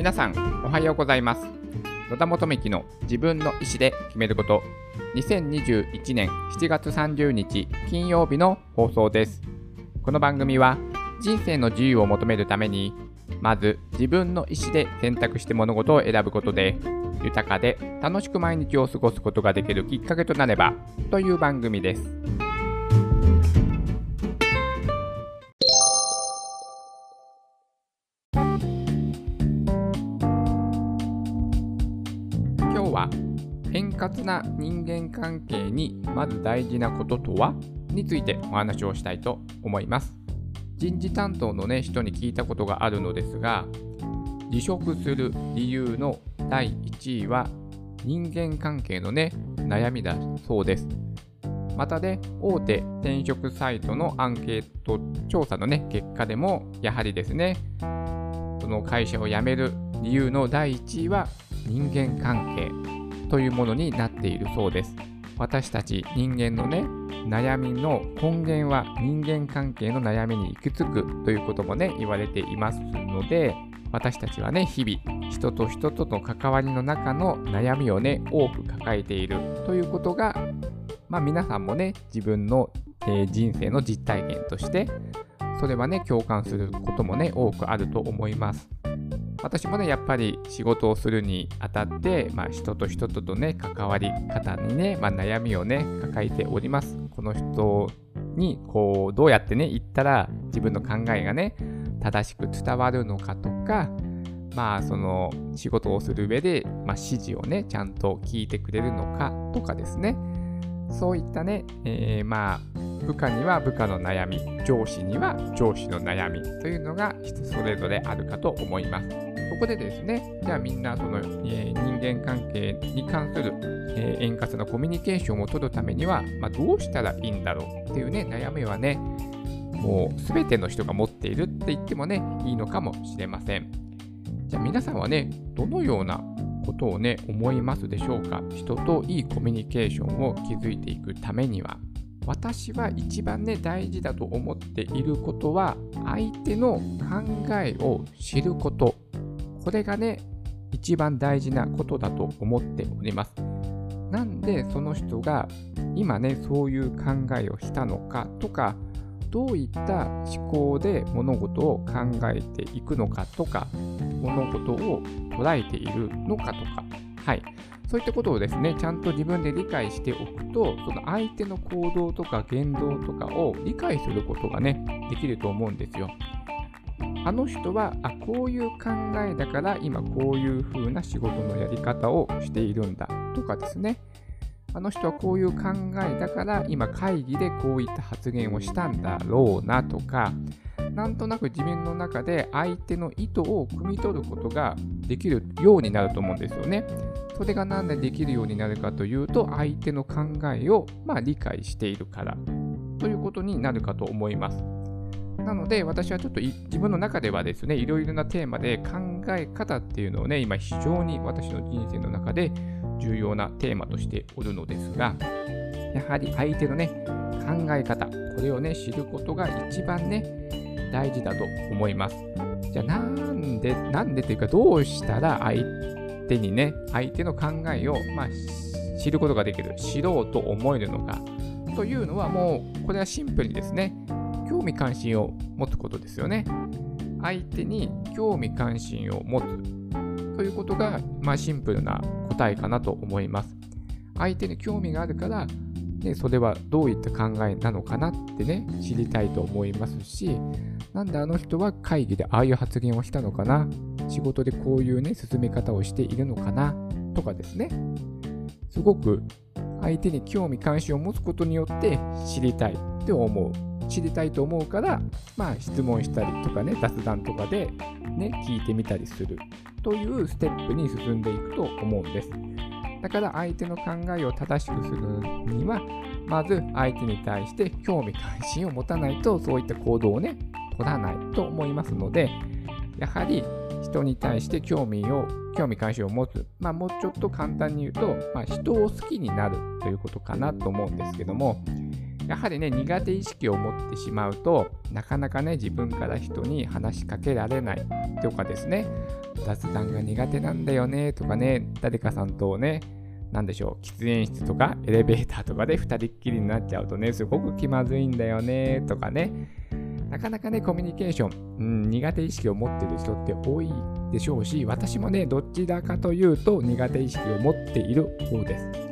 皆さんおはようございます。野田元美の自分の意思で決めること。2021年7月30日金曜日の放送です。この番組は人生の自由を求めるためにまず自分の意思で選択して物事を選ぶことで豊かで楽しく毎日を過ごすことができるきっかけとなればという番組です。円滑な人間関係にまず大事なこととはについてお話をしたいと思います。人事担当の、ね、人に聞いたことがあるのですが辞職する理由の第1位は人間関係のね悩みだそうです。またね大手転職サイトのアンケート調査のね結果でもやはりですねその会社を辞める理由の第1位は人間関係。というものになっているそうです。私たち人間のね悩みの根源は人間関係の悩みに行き着くということもね言われていますので私たちはね日々人と人との関わりの中の悩みをね多く抱えているということがまあ皆さんもね自分の、えー、人生の実体験としてそれはね共感することもね多くあると思います。私もねやっぱり仕事をするにあたって、まあ、人と人とのね関わり方にね、まあ、悩みをね抱えております。この人にこうどうやってね言ったら自分の考えがね正しく伝わるのかとかまあその仕事をする上で、まあ、指示をねちゃんと聞いてくれるのかとかですね。そういったね、えー、まあ部下には部下の悩み上司には上司の悩みというのが人それぞれあるかと思います。ここでですねじゃあみんなその、えー、人間関係に関する、えー、円滑なコミュニケーションを取るためには、まあ、どうしたらいいんだろうっていうね悩みはねもう全ての人が持っているって言ってもねいいのかもしれません。じゃあ皆さんはねどのようなことをね思いますでしょうか？人といいコミュニケーションを築いていくためには。私は一番ね大事だと思っていることは相手の考えを知ること。これがね一番大事なことだと思っております。なんでその人が今ねそういう考えをしたのかとかどういった思考で物事を考えていくのかとか物事を捉えているのかとかはい。そういったことをですねちゃんと自分で理解しておくとその相手の行動とか言動とかを理解することがねできると思うんですよ。あの人はあこういう考えだから今こういう風な仕事のやり方をしているんだとかですねあの人はこういう考えだから今会議でこういった発言をしたんだろうなとかなんとなく自分の中で相手の意図を汲み取ることができるようになると思うんですよね。それが何でできるようになるかというと相手の考えをまあ理解しているからということになるかと思います。なので私はちょっと自分の中ではですねいろいろなテーマで考え方っていうのをね今非常に私の人生の中で重要なテーマとしておるのですがやはり相手のね考え方これをね知ることが一番ね大事だと思います。じゃあなんでなんでというかどうしたら相手にね相手の考えを、まあ、知ることができる知ろうと思えるのかというのはもうこれはシンプルにですね興味関心を持つことですよね相手に興味関心を持つということが、まあ、シンプルな答えかなと思います。相手に興味があるから、ね、それはどういった考えなのかなってね、知りたいと思いますし、なんであの人は会議でああいう発言をしたのかな、仕事でこういうね、進め方をしているのかな、とかですね。すごく相手に興味関心を持つことによって知りたいって思う。知りたいと思うから、まあ、質問したりとかね、雑談とかで、ね、聞いてみたりするというステップに進んでいくと思うんです。だから相手の考えを正しくするには、まず相手に対して興味関心を持たないと、そういった行動をね、取らないと思いますので、やはり人に対して興味を、興味関心を持つ。まあもうちょっと簡単に言うと、まあ、人を好きになるということかなと思うんですけども、やはりね、苦手意識を持ってしまうと、なかなかね、自分から人に話しかけられないとかですね、雑談が苦手なんだよねとかね、誰かさんとね、なんでしょう、喫煙室とかエレベーターとかで2人っきりになっちゃうとね、すごく気まずいんだよねとかね、なかなかね、コミュニケーション、うん、苦手意識を持ってる人って多いでしょうし、私もね、どちらかというと苦手意識を持っている方です。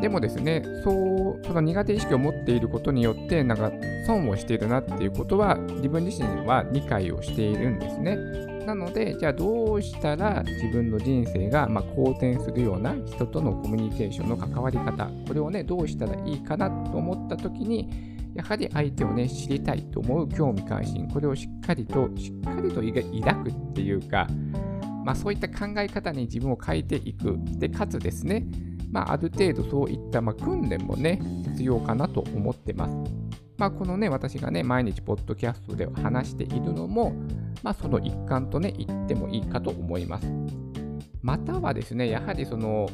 でもですね、そう、その苦手意識を持っていることによって、なんか損をしているなっていうことは、自分自身は理解をしているんですね。なので、じゃあどうしたら自分の人生がま好転するような人とのコミュニケーションの関わり方、これをね、どうしたらいいかなと思った時に、やはり相手をね、知りたいと思う興味関心、これをしっかりと、しっかりと抱くっていうか、まあ、そういった考え方に自分を変えていく。で、かつですね、まあ、ある程度そういったま訓練もね、必要かなと思ってます。まあ、このね、私がね、毎日ポッドキャストで話しているのも、まあ、その一環とね、言ってもいいかと思います。またはですね、やはりその、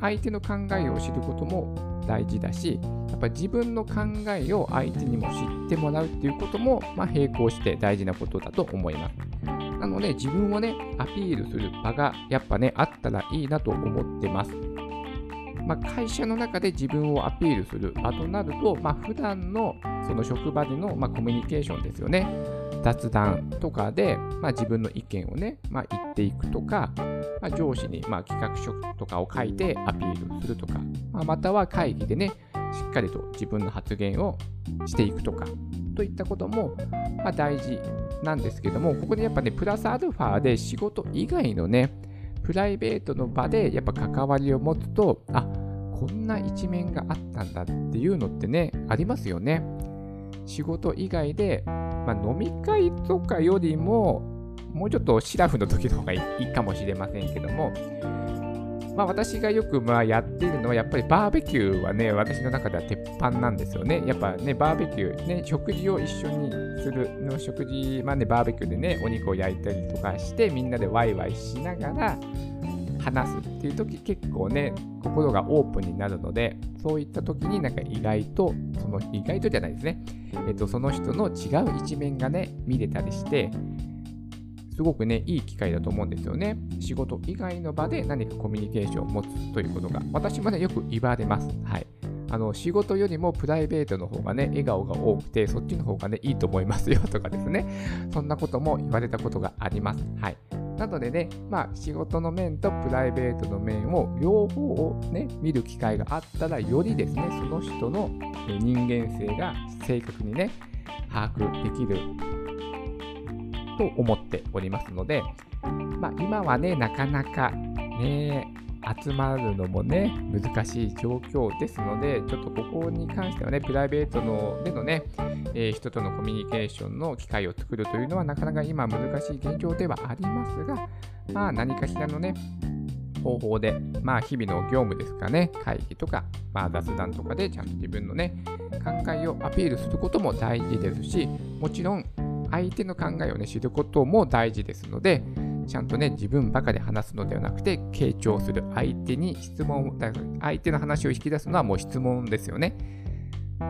相手の考えを知ることも大事だし、やっぱ自分の考えを相手にも知ってもらうっていうことも、まあ、並行して大事なことだと思います。なので、自分をね、アピールする場がやっぱね、あったらいいなと思ってます。まあ、会社の中で自分をアピールする場となると、まあ、普段のその職場での、まあ、コミュニケーションですよね。雑談とかで、まあ、自分の意見をね、まあ、言っていくとか、まあ、上司に、まあ、企画書とかを書いてアピールするとか、まあ、または会議でね、しっかりと自分の発言をしていくとか、といったことも、まあ、大事なんですけども、ここでやっぱね、プラスアルファで仕事以外のね、プライベートの場でやっぱ関わりを持つと、あこんな一面があったんだっていうのってね、ありますよね。仕事以外で、まあ、飲み会とかよりも、もうちょっとシラフの時の方がいいかもしれませんけども、まあ、私がよくまあやっているのは、やっぱりバーベキューはね、私の中では鉄板なんですよね。やっぱね、バーベキュー、ね、食事を一緒にするの食事、まあね、バーベキューでね、お肉を焼いたりとかして、みんなでワイワイしながら話すっていう時結構ね、心がオープンになるので、そういった時になんか意外と、その意外とじゃないですね、えっと、その人の違う一面がね、見れたりして、すごくね、いい機会だと思うんですよね。仕事以外の場で何かコミュニケーションを持つということが、私もね、よく言われます。はい。あの仕事よりもプライベートの方がね、笑顔が多くて、そっちの方がね、いいと思いますよとかですね、そんなことも言われたことがあります。はい。なのでね、まあ、仕事の面とプライベートの面を両方をね、見る機会があったら、よりですね、その人の人間性が正確にね、把握できると思っておりますので、まあ、今はね、なかなかね、集まるのもね、難しい状況ですので、ちょっとここに関してはね、プライベートのでのね、えー、人とのコミュニケーションの機会を作るというのはなかなか今難しい現状ではありますが、まあ何かしらのね、方法で、まあ日々の業務ですかね、会議とか、まあ雑談とかでちゃんと自分のね、考えをアピールすることも大事ですし、もちろん相手の考えをね、知ることも大事ですので、ちゃんとね、自分ばかり話すのではなくて、傾聴する相手に質問を、相手の話を引き出すのはもう質問ですよね。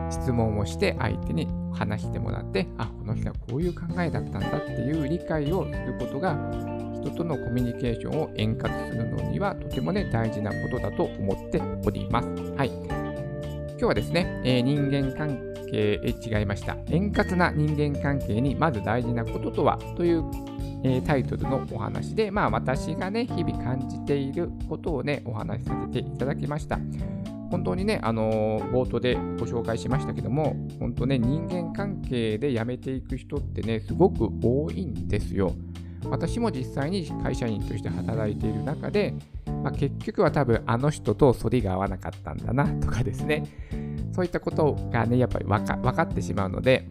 質問をして相手に話してもらって、あ、この人はこういう考えだったんだっていう理解をすることが、人とのコミュニケーションを円滑するのにはとてもね、大事なことだと思っております。はい。今日はですね、えー、人間関係、違いました。円滑な人間関係にまず大事なこととは？というえー、タイトルのお話で、まあ私がね、日々感じていることをね、お話しさせていただきました。本当にね、あのー、冒頭でご紹介しましたけども、本当ね、人間関係で辞めていく人ってね、すごく多いんですよ。私も実際に会社員として働いている中で、まあ、結局は多分あの人と反りが合わなかったんだなとかですね、そういったことがね、やっぱり分か分かってしまうので、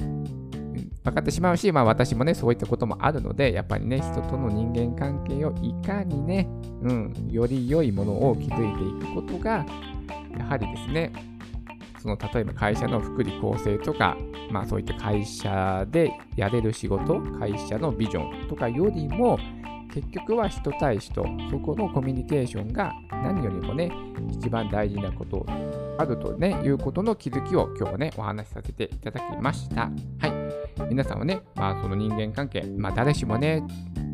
分かってしまうし、まあ私もね、そういったこともあるので、やっぱりね、人との人間関係をいかにね、うん、より良いものを築いていくことが、やはりですね、その例えば会社の福利厚生とか、まあそういった会社でやれる仕事、会社のビジョンとかよりも、結局は人対人、そこのコミュニケーションが何よりもね、一番大事なことあるとね、いうことの気づきを今日はね、お話しさせていただきました。はい。皆さんはね、まあその人間関係、まあ誰しもね、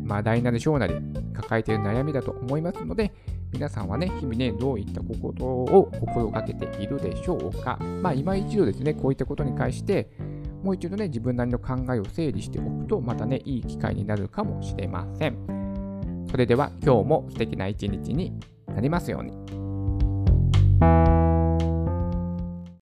まあ大なり小なり抱えている悩みだと思いますので、皆さんはね、日々ね、どういったことを心がけているでしょうか。まあ今一度ですね、こういったことに関して、もう一度ね、自分なりの考えを整理しておくと、またね、いい機会になるかもしれません。それでは今日も素敵な一日になりますように。